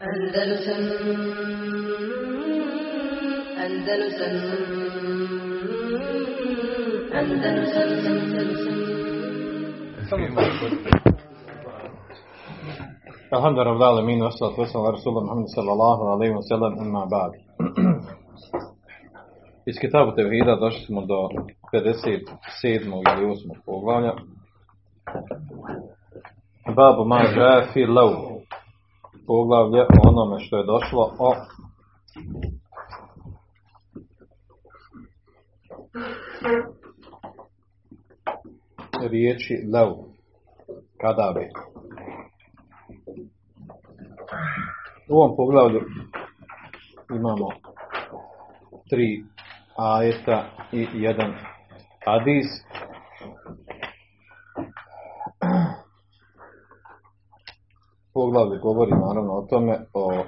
Andalusam Andalusam Andalusam Andalusam Alhamdulillah Rabbil Alamin, wassalatu wassalamu ala Rasulullah Muhammad sallallahu alaihi wa sallam, amma ba'd. Iz kitabu Tevhida došli smo do 57. ili 8. poglavlja. Babu ma fi law. Poglavlje o onome što je došlo o riječi law. Kada bi. U ovom poglavlju imamo tri ajeta i jedan hadis. Poglavlje govori naravno o tome, o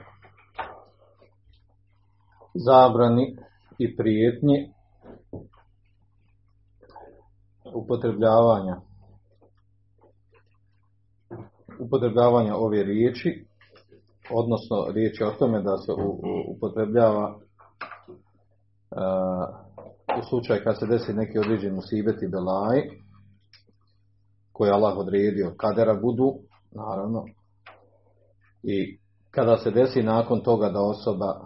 zabrani i prijetnji upotrebljavanja upotrebljavanja ove riječi odnosno riječ je o tome da se upotrebljava u slučaju kad se desi neki određeni musibet i belaj koji Allah odredio kadera budu, naravno, i kada se desi nakon toga da osoba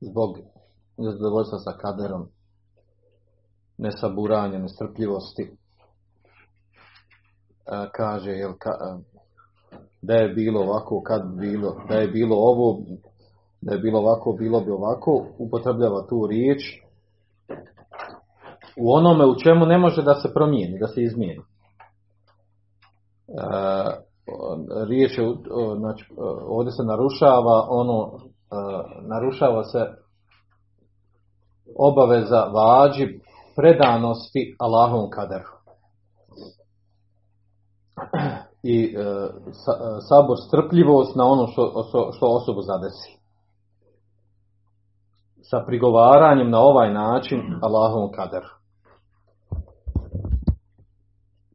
zbog nezadovoljstva sa kaderom, nesaburanja, nestrpljivosti, kaže jel, ka, da je bilo ovako, kad bilo, da je bilo ovo, da je bilo ovako, bilo bi ovako, upotrebljava tu riječ u onome u čemu ne može da se promijeni, da se izmijeni. E, riječ je, znači, ovdje se narušava ono, e, narušava se obaveza vađi predanosti Allahom kaderu i e, sabor strpljivost na ono što, što osobu zadesi. Sa prigovaranjem na ovaj način Allahom kader.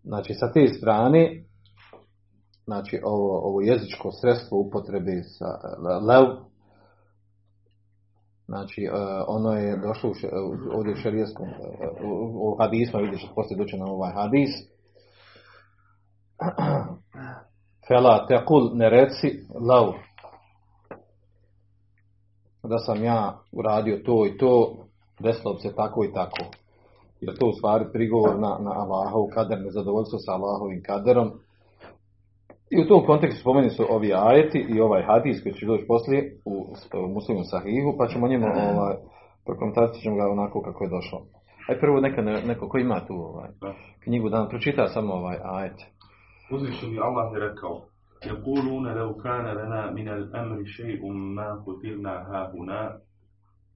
Znači sa te strane znači ovo, ovo jezičko sredstvo upotrebe sa lev znači ono je došlo ovdje u šarijeskom u hadismu vidiš poslije doće na ovaj hadis Fela tekul ne reci lau. Da sam ja uradio to i to, desilo se tako i tako. Jer to u stvari prigovor na, na Allahov kader, nezadovoljstvo sa Allahovim kaderom. I u tom kontekstu spomeni su ovi ajeti i ovaj hadis koji će doći poslije u, u muslimu sahihu, pa ćemo njemu ovaj, prokomentarit ćemo ga onako kako je došlo. Aj prvo neka, neko ko ima tu ovaj, knjigu da nam pročita samo ovaj ajet. Uzvišeni Allah je rekao يقولون لو كان لنا من الأمر شيء ما قتلنا هاهنا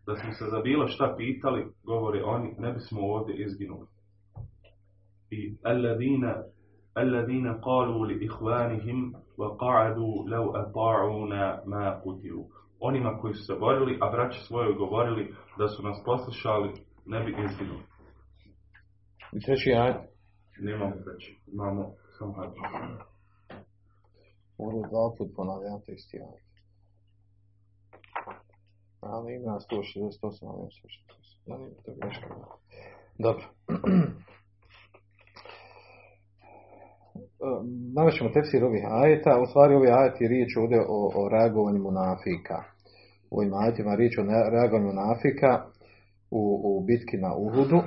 da smo se za bilo šta pitali, govore oni, ne bismo ovdje izginuli. I alladina الذين قالوا لإخوانهم وقعدوا لو أطاعونا ما قتلوا onima koji su se borili, a braći svoje govorili da su nas poslušali, ne bi izginuli. I treći ajd? Nemamo treći, imamo samo hadis. Moram dva put ponavljati isti ajd. Ali ima 168, ali ima 168. Da nije to greška. Dobro. Navešemo tefsir ovih ajeta. U stvari ovi ajeti riječ ovdje o, o reagovanju munafika. U ovim ajetima riječ o reagovanju munafika u, u bitki na Uhudu.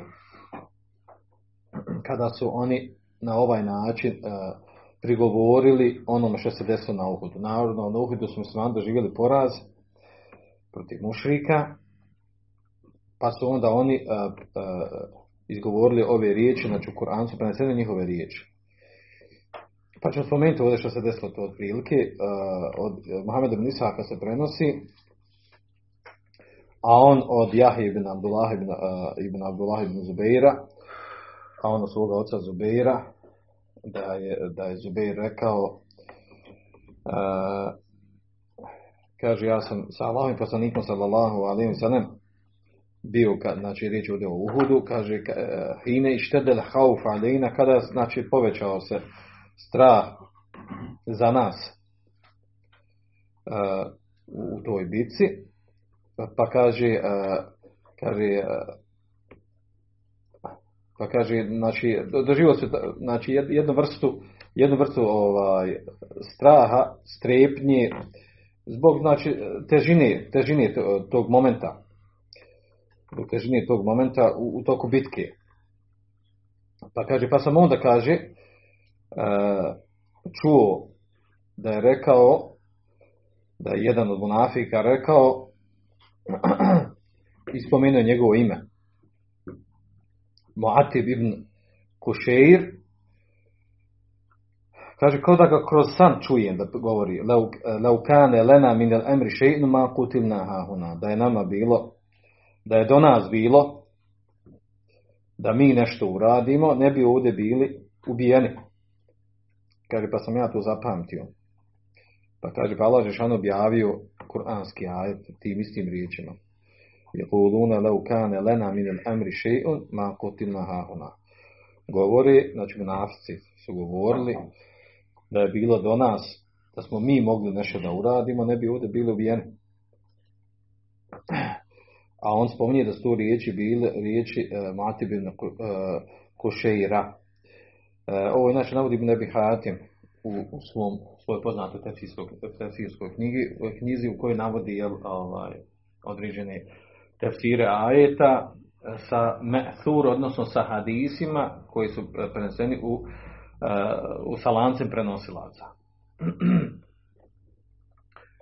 Kada su oni na ovaj način uh, prigovorili onome što se desilo na Uhudu. Naravno, na Uhudu su muslimani doživjeli poraz protiv mušrika, pa su onda oni uh, uh, izgovorili ove riječi, znači u Kur'anu su prenesene njihove riječi. Pa ćemo spomenuti ovdje što se desilo to otprilike. Uh, od Mohameda ibn Isaka se prenosi, a on od Jahi ibn Abdullah ibn, uh, ibn Abdullah ibn Zubeira, a on od svoga oca Zubeira, da je, da je Zubeir rekao uh, kaže ja sam sa Allahom poslanikom sallallahu alaihi sallam bio, kad, znači riječ ovdje o Uhudu, kaže hine i štedel hauf alejna, kada znači povećao se strah za nas. u toj bitci, pa kaže, e, kaže, e, pa kaže, znači, doživio se, znači, jednu vrstu, jednu vrstu ovaj, straha, strepnje, zbog, znači, težine, težine tog momenta, zbog težine tog momenta u, u toku bitke. Pa kaže, pa sam onda kaže, čuo da je rekao, da je jedan od munafika rekao, i spomenuo njegovo ime. Mu'atib ibn Kušeir, kaže, kao da ga kroz san čujem da govori, laukane lena min el emri še'nu ma kutilna hahuna, da je nama bilo, da je do nas bilo, da mi nešto uradimo, ne bi ovdje bili ubijeni. Kaže, pa sam ja to zapamtio. Pa kaže, pa Allah Žešan objavio kuranski ajet tim istim riječima. Jekuluna lau kane lena min al amri še'un ma kotilna hahuna. Govori, znači munafici su govorili da je bilo do nas, da smo mi mogli nešto da uradimo, ne bi ovdje bili ubijeni. A on spominje da su to riječi bile riječi uh, Matibina uh, Košeira. Uh, ovo inače navodi bi hatim u, u svom svoj poznatoj tefsirskoj knjigi, knjizi u kojoj navodi jel, ovaj, određene tefsire ajeta sa mehur, odnosno sa hadisima koji su preneseni u, uh, u salancem prenosilaca.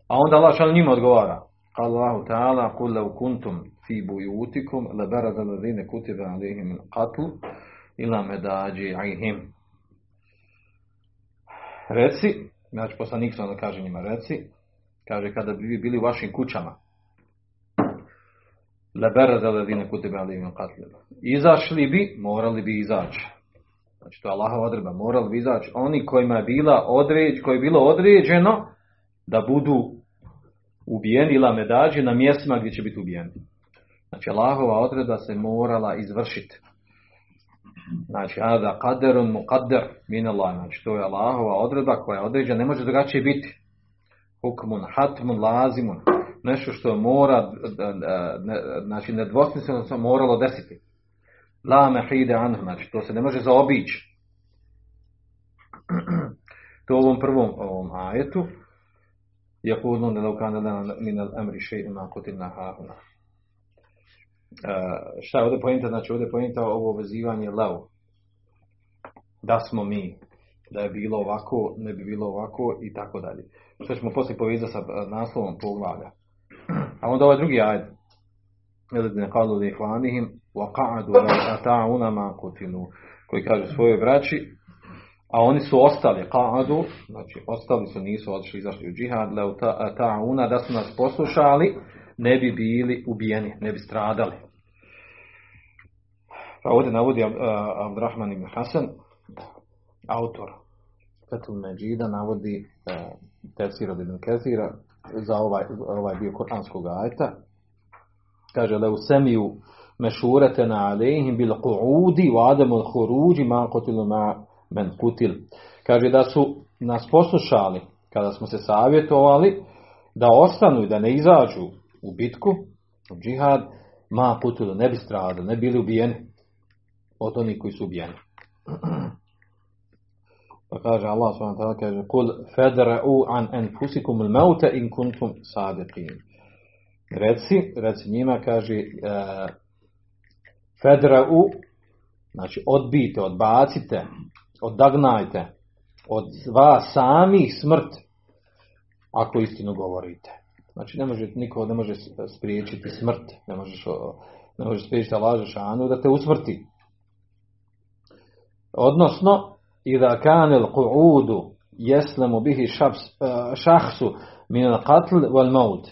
A onda Allah šal njima odgovara. Allahu ta'ala kul law kuntum fi buyutikum la barada alladhina kutiba alayhim al-qatl ila madaji'ihim. Reci, znači poslanik sam kaže njima reci, kaže kada bi vi bili u vašim kućama, alladhina kutiba alayhim al-qatl. Izašli bi, morali bi izaći. Znači to je Allahova odredba, morali bi izaći oni kojima je bila određ, koji je bilo određeno da budu ubijeni ila medađi na mjestima gdje će biti ubijeni. Znači Allahova odredba se morala izvršiti. Znači, ada kaderun muqadder min Allah. Znači, to je Allahova odredba koja je određena, ne može drugačije biti. Hukmun, hatmun, lazimun. Nešto što mora, znači, nedvosmisleno se moralo desiti. La mehide anhu, znači, to se ne može zaobići. To u ovom prvom ovom ajetu. je ne da lana min al-amri še'ima kutilna hauna šta je ovdje pojenta? Znači ovdje pojenta ovo vezivanje lev. Da smo mi, da je bilo ovako, ne bi bilo ovako i tako dalje. Što ćemo poslije povezati sa naslovom poglavlja. A onda ovaj drugi ajed. Eledine kalu li hvanihim wa qa'adu ma kutilu. Koji kaže svojoj braći a oni su ostali qa'adu, znači ostali su, nisu otišli, izašli u džihad, la ta'una, da su nas poslušali, ne bi bili ubijeni, ne bi stradali. Pa ovdje navodi Abdurrahman ibn Hasan, autor Fetul Međida, navodi tefsir od ibn Kezira za ovaj, ovaj bio koranskog ajeta. Kaže, le u semiju mešurete na alejhim bil qu'udi u ademu huruđi ma kotilu ma men kutil. Kaže da su nas poslušali kada smo se savjetovali da ostanu i da ne izađu u bitku, u džihad, ma putilo, ne bi stradali, ne bili ubijeni od onih koji su ubijeni. Pa kaže Allah s.w.t. kaže kul fedra'u an enfusikum il mauta in kuntum sadiqin. Reci, reci njima, kaže uh, fedra'u znači odbijte, odbacite, odagnajte od vas samih smrt ako istinu govorite. Znači ne može, niko ne može spriječiti smrt, ne možeš, ne možeš spriječiti Allah šanu da te usmrti. Odnosno, i da kanel qu'udu jeslemu bihi šaps, šahsu min al qatl wal maut.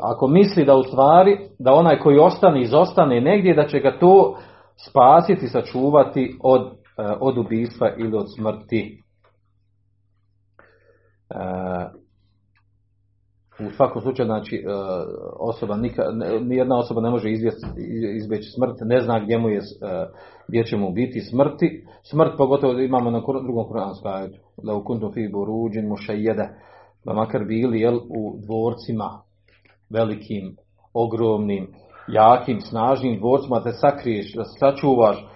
Ako misli da u stvari, da onaj koji ostane, izostane negdje, da će ga to spasiti, sačuvati od, od ubistva ili od smrti. U svakom slučaju, znači, osoba, nijedna osoba ne može izbjeći smrt, ne zna gdje mu je, gdje će mu biti smrti. Smrt pogotovo imamo na drugom kuranskom ajetu. Da u kuntu fi buruđin mušajjede. pa makar bili jel, u dvorcima velikim, ogromnim, jakim, snažnim dvorcima, da se sakriješ, da se sačuvaš,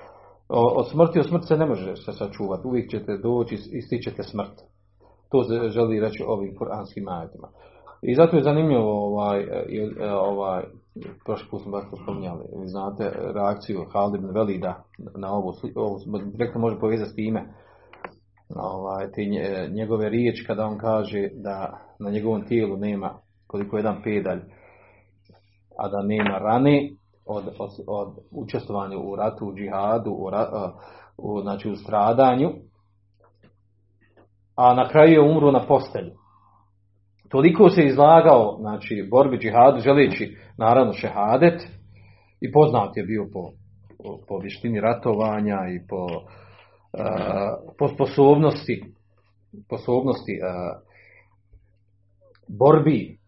od smrti, od smrti se ne može se sačuvati, uvijek ćete doći i stićete smrt. To želi reći ovim kuranskim ajetima. I zato je zanimljivo ovaj, ovaj prošli put smo baš spominjali, vi znate reakciju Halid ibn Velida na ovo, ovo direktno može povezati s time, ovaj, te njegove riječi kada on kaže da na njegovom tijelu nema koliko jedan pedalj, a da nema rane od, od, od učestvovanja u ratu, u džihadu, u, u, znači u stradanju, a na kraju je umro na postelju. Toliko se izlagao, znači, borbi džihadu, želeći, naravno, šehadet, i poznat je bio po, po, vještini ratovanja i po, po sposobnosti, sposobnosti borbi,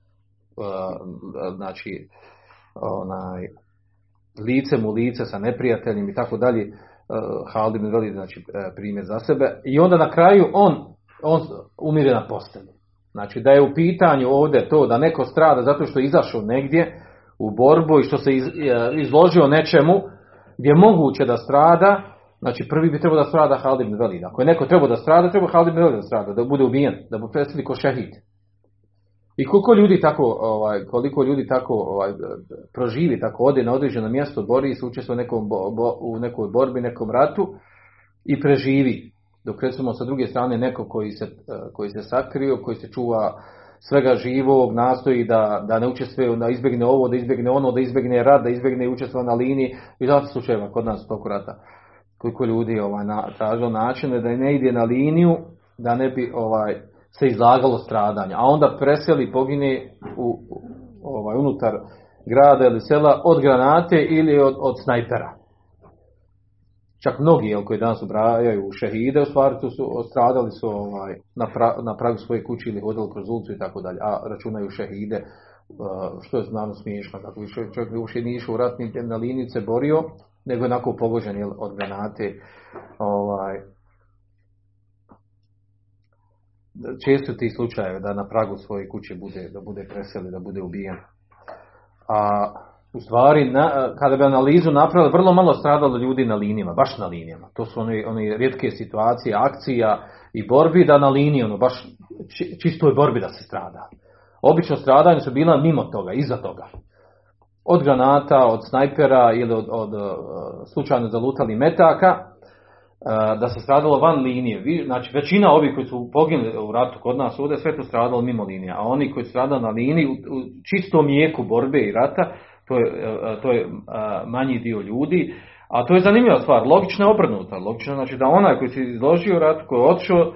znači, onaj, licem u lice sa neprijateljem i tako dalje, Halid znači primjer za sebe, i onda na kraju on, on umire na postelju. Znači da je u pitanju ovdje to da neko strada zato što je izašao negdje u borbu i što se iz, izložio nečemu gdje je moguće da strada, znači prvi bi trebao da strada Halid Velid. Ako je neko trebao da strada, treba Halid Velid da strada, da bude ubijen, da bude predstavljen ko šehid. I koliko ljudi tako, ovaj, koliko ljudi tako ovaj, proživi, tako ode na određeno mjesto, bori se, učestvuje u, nekom, u nekoj borbi, nekom ratu i preživi. Dok recimo sa druge strane neko koji se, koji se sakrio, koji se čuva svega živog, nastoji da, da ne učestvuje, da izbjegne ovo, da izbjegne ono, da izbjegne rad, da izbjegne učestvo na liniji. I zato slučajeva kod nas toku rata. Koliko ljudi ovaj, na, tražilo načine da ne ide na liniju, da ne bi ovaj, se izlagalo stradanja. A onda preseli, pogine u, ovaj, unutar grada ili sela od granate ili od, od snajpera. Čak mnogi jel, koji danas ubrajaju šehide, u stvari su stradali su ovaj, na, pra, na pragu svoje kuće ili hodili kroz ulicu i tako dalje, a računaju šehide, uh, što je znano smiješno, kako bi čovjek uopće nije išao u ratni na linice borio, nego je onako pogođen jel, od granate. Ovaj, često ti slučajevi da na pragu svoje kuće bude, da bude preseli, da bude ubijen. A u stvari, na, kada bi analizu napravili, vrlo malo stradalo ljudi na linijama, baš na linijama. To su one, rijetke situacije, akcija i borbi da na liniji, ono, baš čistoj borbi da se strada. Obično stradanje su bila mimo toga, iza toga. Od granata, od snajpera ili od, od, od slučajno zalutali metaka, da se stradalo van linije. Znači većina ovih koji su poginuli u ratu kod nas ovdje sve to stradalo mimo linije, a oni koji su stradali na liniji u, čistom mijeku borbe i rata, to je, to je manji dio ljudi. A to je zanimljiva stvar, logično je obrnuta. Logično znači da onaj koji se izložio rat, koji je otišao,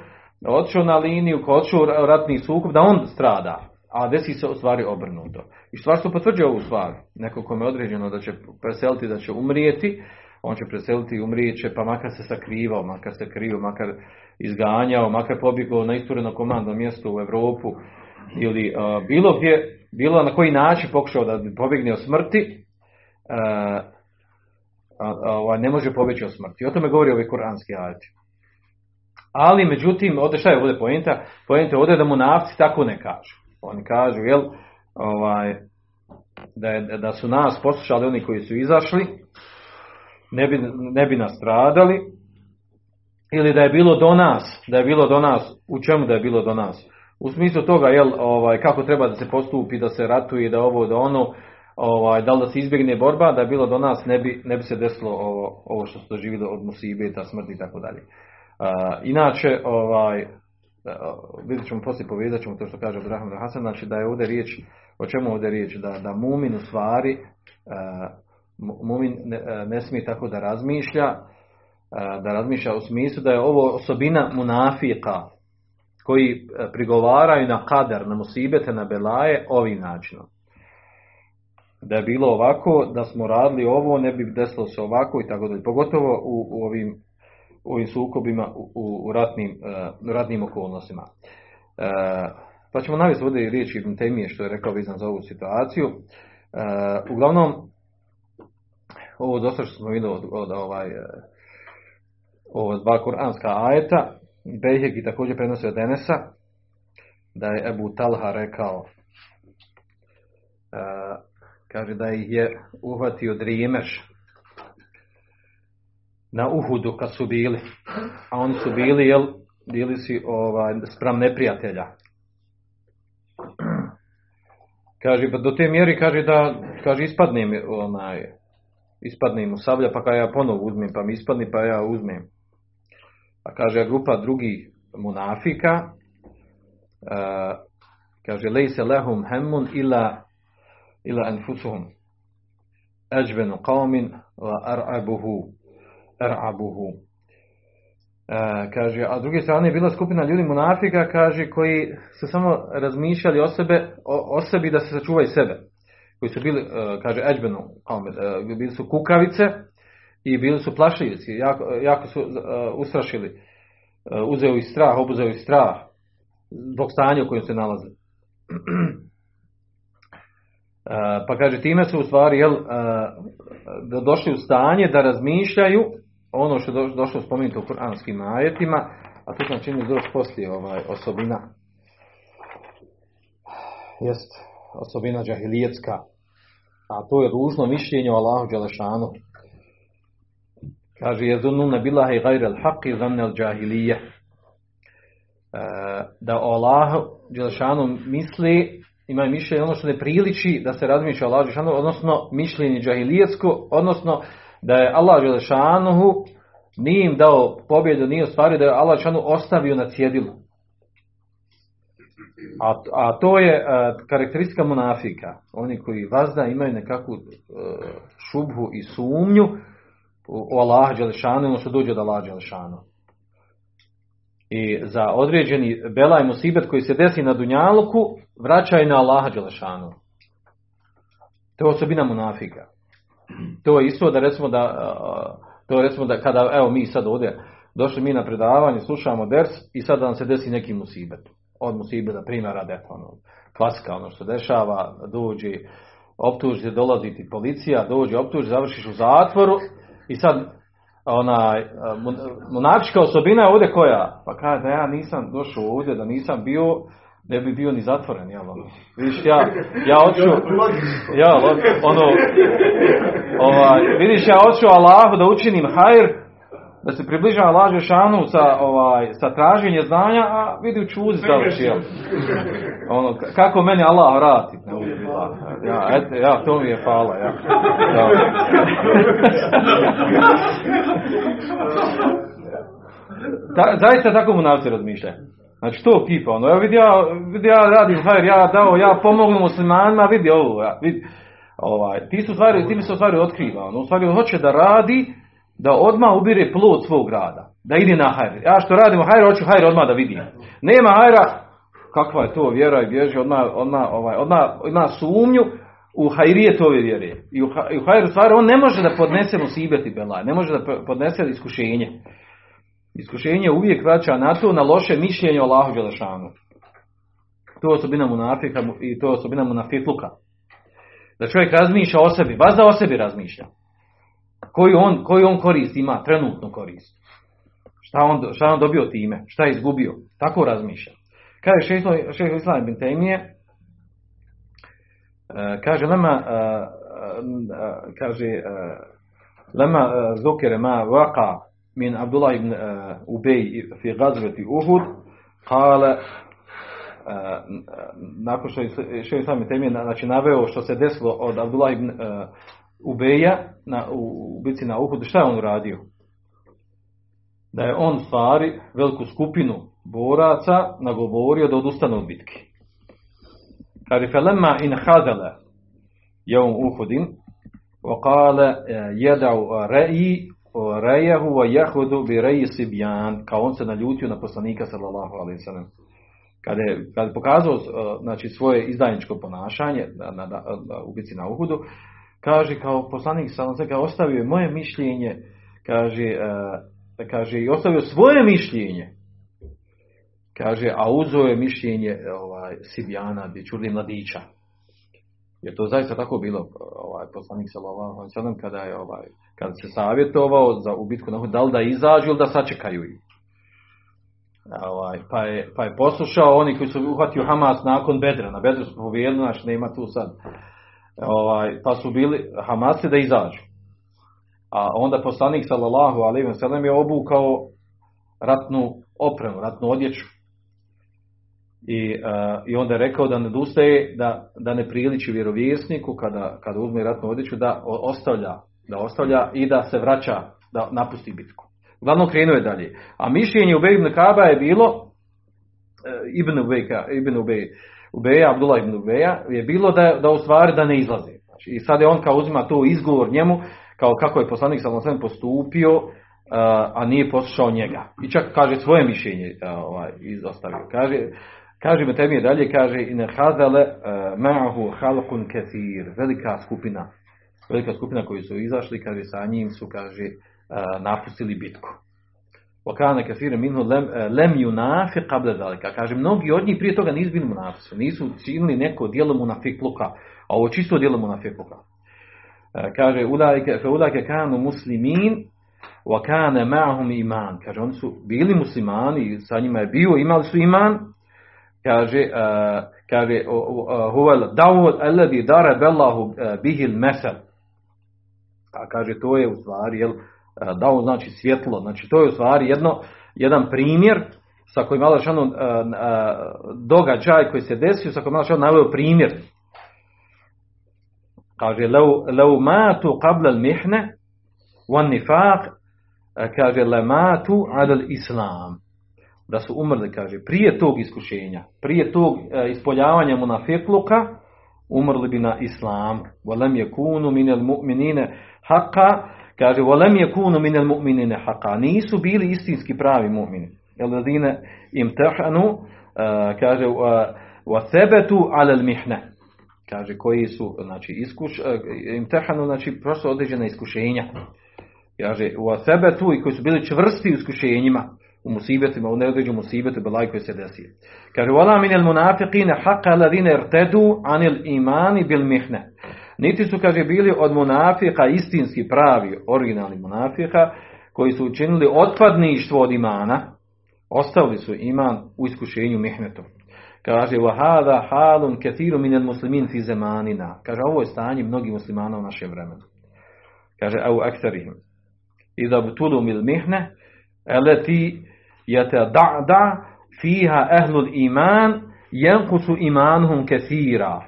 otišao na liniju, koji je otišao u ratni sukob, da on strada. A desi se u stvari obrnuto. I stvar što potvrđuje ovu stvar. Neko kome je određeno da će preseliti, da će umrijeti, on će preseliti i umrijeće, pa makar se sakrivao, makar se krio, makar izganjao, makar pobjegao na istureno komandno mjesto u Europu ili uh, bilo gdje, bilo na koji način pokušao da pobjegne od smrti, uh, ne može pobjeći od smrti. O tome govori ovaj kuranski ajeti. Ali, međutim, ovdje šta je ovdje poenta? Poenta je ovdje da mu nafci tako ne kažu. Oni kažu, jel, ovaj, da, je, da su nas poslušali oni koji su izašli, ne bi, ne bi nastradali, ili da je bilo do nas, da je bilo do nas, u čemu da je bilo do nas? U smislu toga, jel, ovaj, kako treba da se postupi, da se ratuje, da ovo, da ono, ovaj, da li da se izbjegne borba, da je bilo do nas, ne bi, ne bi se desilo ovo, ovo što se doživjelo od musibeta, smrti i tako dalje. Inače, ovaj, vidjet ćemo poslije povezat ćemo to što kaže Abraham Hasan, znači da je ovdje riječ, o čemu ovdje riječ, da, da mumin u stvari, mumin ne, ne smije tako da razmišlja, da razmišlja u smislu da je ovo osobina munafika, koji prigovaraju na kader, na musibete, na belaje ovim načinom. Da je bilo ovako, da smo radili ovo, ne bi desilo se ovako i tako dalje. Pogotovo u, u ovim, ovim sukobima, u, u ratnim, uh, ratnim okolnostima. Uh, pa ćemo navesti ovdje riječi Ibn Temije što je rekao vezan za ovu situaciju. Uh, uglavnom, ovo dosta što smo vidjeli od, od ovaj, ovo dva kuranska ajeta, Bejheki također prenosi od Enesa, da je Ebu Talha rekao a, kaže da ih je uhvatio Drimeš na Uhudu kad su bili. A oni su bili jel bili si ovaj, spram neprijatelja. Kaže pa do te mjeri kaže da kaže ispadne onaj ispadne mu sablja pa kada ja ponovo uzmem pa mi ispadne pa ja uzmem a kaže grupa drugih munafika uh, kaže lejse lehum hemmun ila ila anfusuhum ajbenu qawmin wa ar'abuhu ar'abuhu E, kaže, a s druge strane je bila skupina ljudi munafika, kaže, koji su samo razmišljali o, sebe, o, o sebi da se sačuvaju sebe. Koji su bili, e, kaže, eđbenu, bili su kukavice i bili su plašljivci, jako, jako su ustrašili. Uzeo i strah, obuzeo i strah zbog stanja u kojem se nalaze. Pa kaže, time su u stvari jel, došli u stanje da razmišljaju ono što je došlo spomenuti u kuranskim ajetima, a to nam čini doći poslije ovaj, osobina, jest osobina džahilijetska, a to je ružno mišljenje o Allahu Đelešanu. Kaže, je zununa bilahi gajre al haqi zanne džahilije. E, da o Allahu Đelešanu misli, imaju mišljenje ono što ne priliči da se razmišlja o Allahu Đelešanu, odnosno mišljenje džahilijetsko, odnosno da je Allah Želešanuhu nije im dao pobjedu, nije ostvario da je Allah Želešanuhu ostavio na cjedilu. A, a to je a, karakteristika monafika. Oni koji vazda imaju nekakvu a, šubhu i sumnju o Allah Želešanuhu, ono što dođe od Allah Želešanuhu. I za određeni belaj musibet koji se desi na Dunjaluku, vraćaju na Allaha Đelešanu. To je osobina munafika. To je isto da recimo da, to je recimo da kada, evo mi sad ovdje, došli mi na predavanje, slušamo ders i sad nam se desi neki musibet. Od musibeta primjera da ono, klasika, ono što dešava, dođe, optuži, dolazi ti policija, dođe, optuži, završiš u zatvoru i sad onaj, monačka osobina je ovdje koja? Pa kaže da ja nisam došao ovdje, da nisam bio, ne bi bio ni zatvoren, jel ono. Vidiš, ja, ja hoću, ja, ono, ovaj, vidiš, ja hoću Allahu da učinim hajr, da se približam Allah sa, ovaj, sa traženje znanja, a vidi u čuzi završi. Ono, kako meni Allah vrati, ja, eto, ja, to mi je hvala, ja. ja. Ta, zaista tako mu navci razmišljaju. Znači to kipa, ono, ja vidi ja, vidi ja radim hajr, ja dao, ja pomognu muslimanima, vidi ovo, ja, vidi, ovaj, ti su stvari, ti mi se stvari otkriva, ono, stvari hoće da radi, da odmah ubire plod svog rada, da ide na hajr. Ja što radimo hajr, hoću hajr odmah da vidim. Nema hajra, kakva je to vjera i bježi, odmah, odmah, ovaj, odmah ima sumnju u hajrije tove vjere. I u, i hajru stvari on ne može da podnese musibet i belaj, ne može da podnese iskušenje. Iskušenje uvijek vraća na to, na loše mišljenje o Allahu Đelešanu. To je osobina munafika i to je osobina munafitluka. Da čovjek razmišlja o sebi, baš da o sebi razmišlja. Koji on, koji on korist ima, trenutno korist. Šta on, šta on dobio time, šta je izgubio. Tako razmišlja. Kaže šeho, Islam ibn Taymiye, kaže lema, kaže lema zukere ma vaqa min Abdullah ibn Ubej fi gazveti Uhud, kale nakon što je Islam ibn Taymiye znači, naveo što se desilo od Abdullah ibn Ubeja na, u bici na Uhudu, šta je on uradio? Da je on stvari veliku skupinu boraca nagovorio da odustane od bitke. Kaže, felemma in hadala jevom Uhudin, وقال يدعو رأي رأيه ويأخذ برأي سبيان kao on se naljutio na poslanika sallallahu alejhi ve sellem kada je, kada je pokazao znači svoje izdajničko ponašanje na, na, na, u bici na Uhudu kaže kao poslanik alejhi ve ostavio je moje mišljenje kaže uh, kaže i ostavio svoje mišljenje kaže a uzeo je mišljenje ovaj Sibjana dječurli mladića jer to zaista tako bilo ovaj poslanik sallallahu sellem kada je ovaj kada se savjetovao za ubitku da li da izađu ili da sačekaju ih. Ovaj, pa, je, pa je poslušao oni koji su uhvatio Hamas nakon Bedra. Na Bedru su povijedili, znači nema tu sad. Ovaj, pa su bili Hamasi da izađu. A onda poslanik sallallahu alejhi ve sellem je obukao ratnu opremu, ratnu odjeću. I, uh, I onda je rekao da ne odustaje, da, da ne priliči vjerovjesniku kada, kada uzme ratnu odjeću, da ostavlja, da ostavlja i da se vraća, da napusti bitku. Uglavnom krenuo je dalje. A mišljenje Ubej ibn Kaba je bilo, e, Ibn Ubejka, Ibn Ubej, Ubeja, Abdullah ibn Ubeja, je bilo da, da u stvari da ne izlazi. Znači, I sad je on kao uzima to izgovor njemu, kao kako je poslanik sallallahu postupio, uh, a nije poslušao njega. I čak kaže svoje mišljenje uh, ovaj, izostavio. Kaže, kaže me tebi dalje, kaže in hadale uh, ma'ahu halqun kathir, velika skupina, velika skupina koji su izašli, kaže sa njim su, kaže, napustili bitku. Wakana kathir minhu lem, uh, lem yunafiq qabla zalika. Kaže, mnogi od njih prije toga nisu bili munafici, nisu činili neko djelo munafikluka, a ovo čisto djelo munafikluka. E, kaže fe ulajke kanu muslimin wa kana ma'hum iman kaže oni su bili muslimani sa njima je bio imali su iman kaže uh, kaže huwa dawud alladhi daraba Allahu e, bihi al-masal a kaže to je u stvari jel Eh, dao znači svjetlo. Znači to je u stvari jedno, jedan primjer sa kojim Allah šanu eh, eh, događaj koji se desio, sa kojim Allah šanu naveo primjer. Kaže, lau matu qabla mihne, wan nifak, kaže, le matu adal islam. Da su umrli, kaže, prije tog iskušenja, prije tog ispoljavanja munafekluka, umrli bi na islam. Wa lam yakunu min al-mu'minine haqqa, kaže walam yakunu min almu'minina haqa nisu bili istinski pravi mu'mini. Alladine imtahanu kaže wa thabatu ala almihna kaže koji su znači iskuš imtihanu znači prošlo određena iskušenja. Kaže u sebetu i koji su bili čvrsti u iskušenjima u musibetima u neodređenom musibetu belaj koji se desi. Kaže wala min al munafiqina haqqa alladhina irtadu anil imani bil mihna niti su kaže bili od munafika istinski pravi originalni munafika koji su učinili otpadništvo od imana ostavili su iman u iskušenju mihnetom Kaže, وَهَذَا حَالٌ كَثِيرٌ مِنَ الْمُسْلِمِينَ فِي زَمَانِنَا Kaže, ovo je stanje mnogih muslimana u našem vremenu. Kaže, أَوْ أَكْثَرِهِمْ إِذَا بْتُلُوا مِلْمِحْنَ التي يتدعدع فيها أهل الإيمان ينقص إيمانهم كثيرا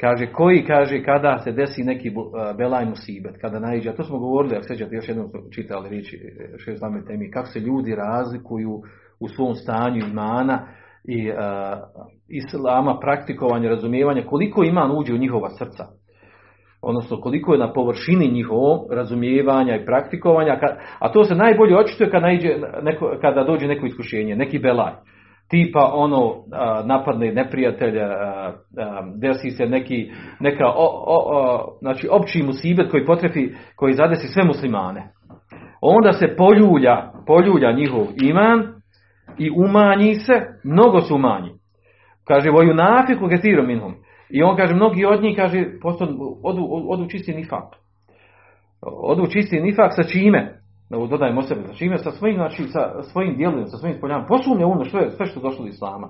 kaže koji kaže kada se desi neki belaj musibet kada naiđe to smo govorili ako sećate još jednom čitali riječi šest zname temi kako se ljudi razlikuju u svom stanju imana i uh, islama, praktikovanja, razumijevanja, koliko iman uđe u njihova srca. Odnosno, koliko je na površini njihovom razumijevanja i praktikovanja, a to se najbolje očituje kada, neko, kada dođe neko iskušenje, neki belaj. Tipa ono napadne neprijatelja, desi se neki, neka o, o, o, znači opći musibet koji potrefi, koji zadesi sve muslimane. Onda se poljulja, poljulja njihov iman, i umanji se, mnogo su umanji. Kaže, voju nafiku getiru minhum. I on kaže, mnogi od njih, kaže, posto, odu, odu čisti nifak. Odu čisti nifak sa čime? Da dodajemo sebe, sa čime? Sa svojim, znači, sa svojim dijelom, sa svojim spoljanom. Posumnja ono što je, sve što došlo od Islama.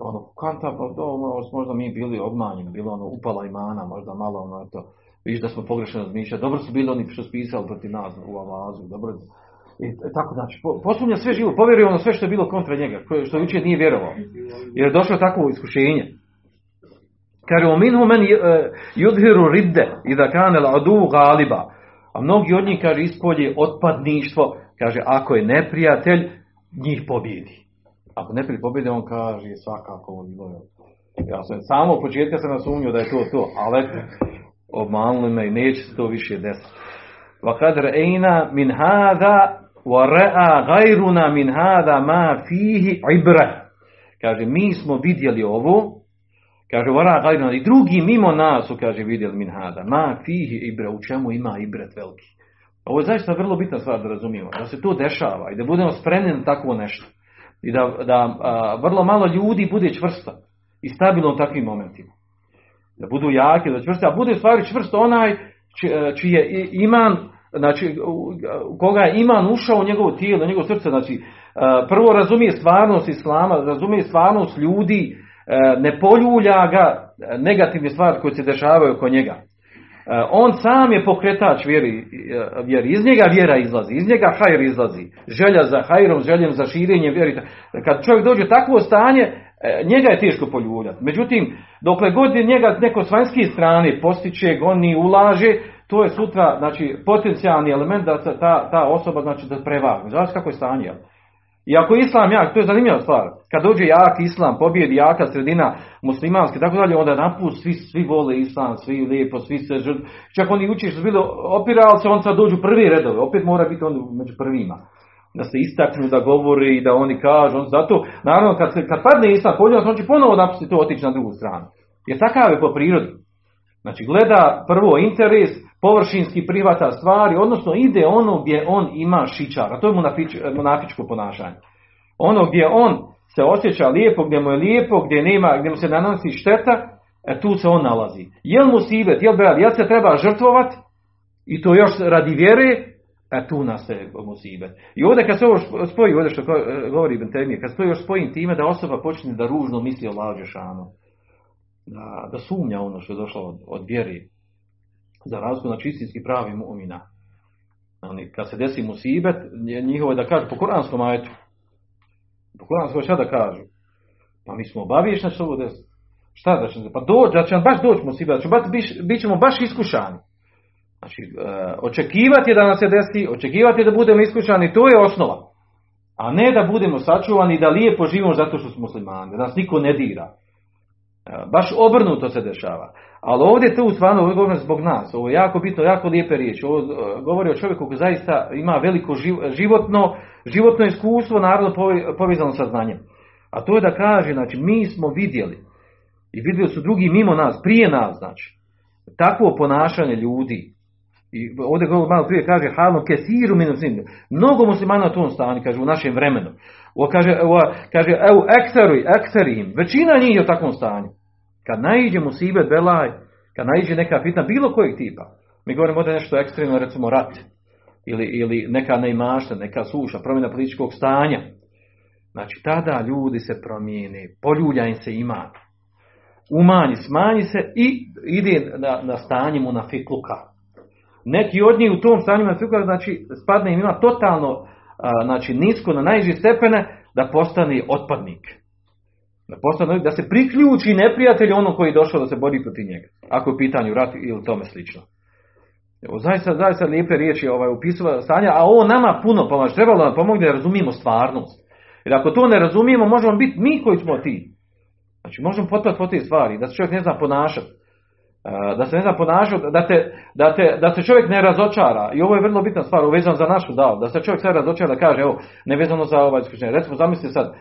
Ono, kanta, pa do, možda mi bili obmanjeni, bilo ono, upala imana, možda malo ono, to, viš da smo pogrešno razmišljali. Dobro su bili oni što su pisali protiv nas u avazu, dobro i tako znači, posumnja sve živo, povjerio ono sve što je bilo kontra njega, što jučer nije vjerovao. Jer je došlo takvo iskušenje. Kaže, o minhu men yudhiru ridde i da kanel adu galiba. A mnogi od njih, kaže, ispolje otpadništvo, kaže, ako je neprijatelj, njih pobjedi. Ako neprijatelj pobjedi, on kaže, svakako on bilo Ja sam samo od početka sam nasumnio da je to to, ali obmanuli me i neće se to više desiti. وقد رأينا من هذا ورأى غيرنا من هذا ما فيه عبرة kaže mi smo vidjeli ovo kaže vara gajruna i drugi mimo nas su kaže vidjeli min hada ma fihi ibra u čemu ima ibret veliki? Ovo je zaista vrlo bitna stvar da razumijemo da se to dešava i da budemo spremni na takvo nešto. I da, da a, vrlo malo ljudi bude čvrsto i stabilno u takvim momentima. Da budu jaki, da čvrsti, a bude stvari čvrsto onaj čiji je iman, znači koga je iman ušao u njegovo tijelo, u njegovo srce, znači prvo razumije stvarnost islama, razumije stvarnost ljudi, e, ne poljulja ga negativne stvari koje se dešavaju oko njega. On sam je pokretač vjeri, vjeri. Iz njega vjera izlazi, iz njega hajr izlazi. Želja za hajrom, željem za širenjem vjeri. Kad čovjek dođe u takvo stanje, njega je teško poljuljati. Međutim, dokle god je njega neko s vanjske strane postiče, goni, ulaže, to je sutra znači, potencijalni element da ta, ta osoba znači, da prevagne. Znači kako je stanje. I ako je islam jak, to je zanimljiva stvar. Kad dođe jak islam, pobjedi jaka sredina muslimanske, tako dalje, onda napust svi, svi vole islam, svi lijepo, svi se žrd... Čak oni uči što su bili opiralci, on sad dođu prvi redove, opet mora biti on među prvima. Da se istaknu, da govori da oni kažu, on zato, naravno kad, kad padne islam, on će ponovo napustiti to otići na drugu stranu. Jer takav je po prirodi. Znači gleda prvo interes, površinski prihvata stvari, odnosno ide ono gdje on ima šičara. To je munafičko ponašanje. Ono gdje on se osjeća lijepo, gdje mu je lijepo, gdje, nema, gdje mu se nanosi šteta, e, tu se on nalazi. Jel mu sibet, jel bel, jel se treba žrtvovat, i to još radi vjere, e tu nastaje musibet. I ovdje kad se ovo spoji, ovdje što govori Ibn Temije, kad se to još spojim time da osoba počne da ružno misli o lađešanu, da, da sumnja ono što je došlo od, od vjeri, za razliku na čistinski pravi mu'mina. Oni, kad se desi musibet, njihovo je da kažu po kuranskom ajetu. Po kuranskom šta da kažu? Pa mi smo obaviješni će ovo desiti. Šta da će Pa doći, da će nam baš doći musibet, da će bit, bit ćemo baš iskušani. Znači, e, očekivati da nam se desi, očekivati da budemo iskušani, to je osnova. A ne da budemo sačuvani da lijepo živimo zato što smo muslimani, da nas niko ne dira. Baš obrnuto se dešava. Ali ovdje to stvarno ovo zbog nas. Ovo je jako bitno, jako lijepe riječi. Ovo e, govori o čovjeku koji zaista ima veliko životno, životno iskustvo, naravno povezano sa znanjem. A to je da kaže, znači, mi smo vidjeli i vidjeli su drugi mimo nas, prije nas, znači, takvo ponašanje ljudi. I ovdje malo prije kaže halno kesiru minus Mnogo muslimana na tom stanju, kaže, u našem vremenu. O, kaže, o, kaže, evo, ekseri, ekseri Većina njih je u takvom stanju. Kad naiđe musibet belaj, kad naiđe neka fitna bilo kojeg tipa, mi govorimo ovdje nešto ekstremno, recimo rat, ili, ili neka neimašta, neka suša, promjena političkog stanja. Znači, tada ljudi se promijene, poljulja im se ima, umanji, smanji se i ide na, na stanje mu na fikluka. Neki od njih u tom stanju na fikluka, znači, spadne im ima totalno, znači, nisko na najniži stepene, da postane otpadnik. Da, da se priključi neprijatelj ono koji je došao da se bori protiv njega. Ako je u pitanju rat ili tome slično. Evo, zaista, zaista lijepe riječi ovaj, upisova stanja, a ovo nama puno pomaže. Trebalo nam pomoći da razumijemo stvarnost. Jer ako to ne razumijemo, možemo biti mi koji smo ti. Znači, možemo potpati po te stvari, da se čovjek ne zna ponašati. Da se ne zna ponašati, da, te, da, te, da se čovjek ne razočara. I ovo je vrlo bitna stvar, vezano za našu davu. Da se čovjek sve razočara, da kaže, evo, nevezano za ovaj iskušenje. Recimo, zamislite sad,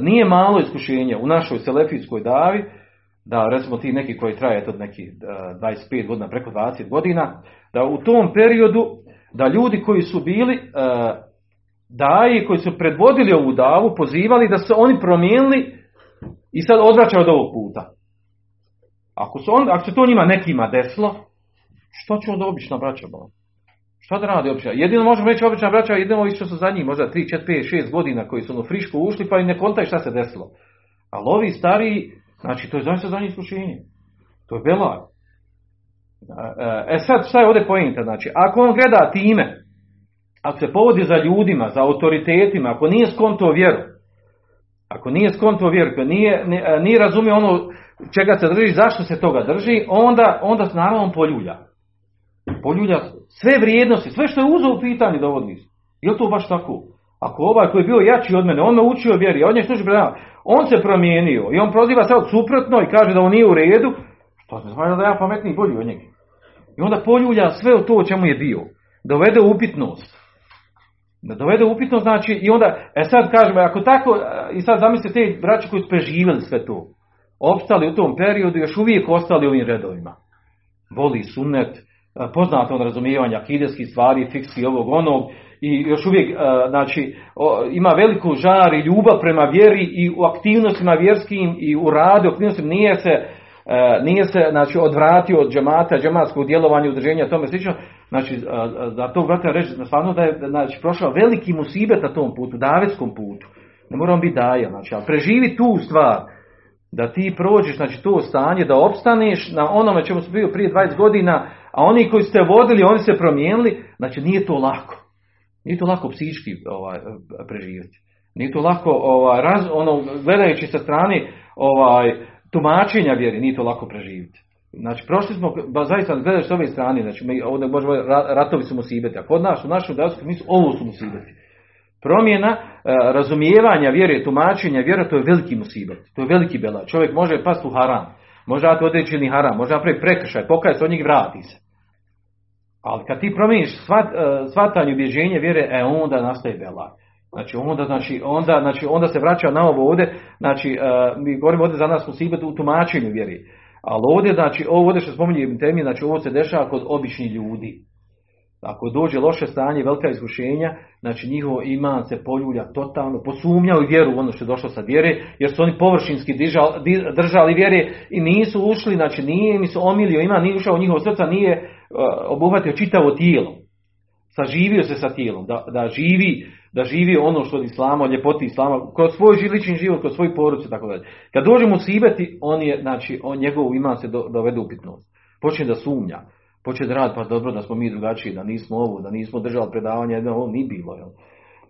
nije malo iskušenje u našoj selefijskoj davi, da recimo ti neki koji traje od neki 25 godina, preko 20 godina, da u tom periodu, da ljudi koji su bili e, daji, koji su predvodili ovu davu, pozivali da se oni promijenili i sad odvraćaju od ovog puta. Ako, su on, ako se to njima nekima desilo, što će onda obično braća Šta da radi obična? Jedino možemo reći obična braća, jedino ovi što su za njih, možda 3, 4, 5, 6 godina koji su ono friško ušli pa i ne kontaju šta se desilo. Ali ovi stariji, znači to je zaista za njih iskušenje. To je belar. E sad, šta je ovdje pojenta? Znači, ako on gleda time, ako se povodi za ljudima, za autoritetima, ako nije skonto vjeru, ako nije skonto vjeru, nije, nije razumio ono čega se drži, zašto se toga drži, onda, onda se naravno poljulja poljulja sve vrijednosti, sve što je uzeo u pitanje dovodi. Je to baš tako? Ako ovaj koji je bio jači od mene, on me učio vjeri, on je što on se promijenio i on proziva sad suprotno i kaže da on nije u redu, što se znači da ja pametniji bolji od njega. I onda poljulja sve o to o čemu je bio. Dovede upitnost. Da dovede upitnost znači i onda, e sad kažemo, ako tako, i sad zamislite te braće koji su preživjeli sve to, opstali u tom periodu, još uvijek ostali u ovim redovima. Voli sunet, poznato od razumijevanja akideskih stvari, fiksi ovog onog i još uvijek znači, ima veliku žar i ljubav prema vjeri i u aktivnostima vjerskim i u radu, aktivnostima nije se e, nije se znači, odvratio od džemata, džematskog djelovanja, udruženja, tome slično, znači, e, da to brate reći, stvarno da je znači, prošao veliki musibet na tom putu, davetskom putu. Ne moramo biti daja, znači, ali preživi tu stvar, da ti prođeš, znači, to stanje, da opstaneš na onome čemu smo bio prije 20 godina, a oni koji ste vodili, oni se promijenili, znači, nije to lako. Nije to lako psički ovaj, preživjeti. Nije to lako, ovaj, raz, ono, gledajući sa strane ovaj, tumačenja vjeri, nije to lako preživjeti. Znači, prošli smo, ba, zaista gledaš s ove strane, znači, mi, ovdje možemo, ratovi su musibeti, a kod nas, u našem darskom mislu, ovo su musibeti. Promjena e, razumijevanja vjere, tumačenja vjera, to je veliki musibet, to je veliki bela. Čovjek može pasti u haram, može dati određeni haram, može napraviti prekršaj, pokaje se od njih, vrati se. Ali kad ti promijeniš svat, e, svatanje ubjeđenje vjere, e onda nastaje bela. Znači onda, znači, onda, znači, onda se vraća na ovo ovdje, znači e, mi govorimo ovdje za nas musibet u tumačenju vjeri. Ali ovdje, znači, ovo ovdje što spominje temi, znači ovo se dešava kod običnih ljudi. Ako dođe loše stanje, velika iskušenja, znači njihov iman se poljulja totalno, posumnjao i vjeru u ono što je došlo sa vjere, jer su oni površinski držali, držali vjere i nisu ušli, znači nije se omilio iman, nije ušao u njihovo srca, nije uh, obuhvatio čitavo tijelo. Saživio se sa tijelom, da, da živi da živi ono što od islama, ljepoti islama, kroz svoj lični život, kroz svoj porodicu i tako dalje. Kad dođe mu sibeti, on je, znači, on njegov iman se do, dovede upitnost. Počne da sumnja, počne da radi, pa dobro da smo mi drugačiji, da nismo ovo, da nismo držali predavanje, jedno ovo ni bilo, jel?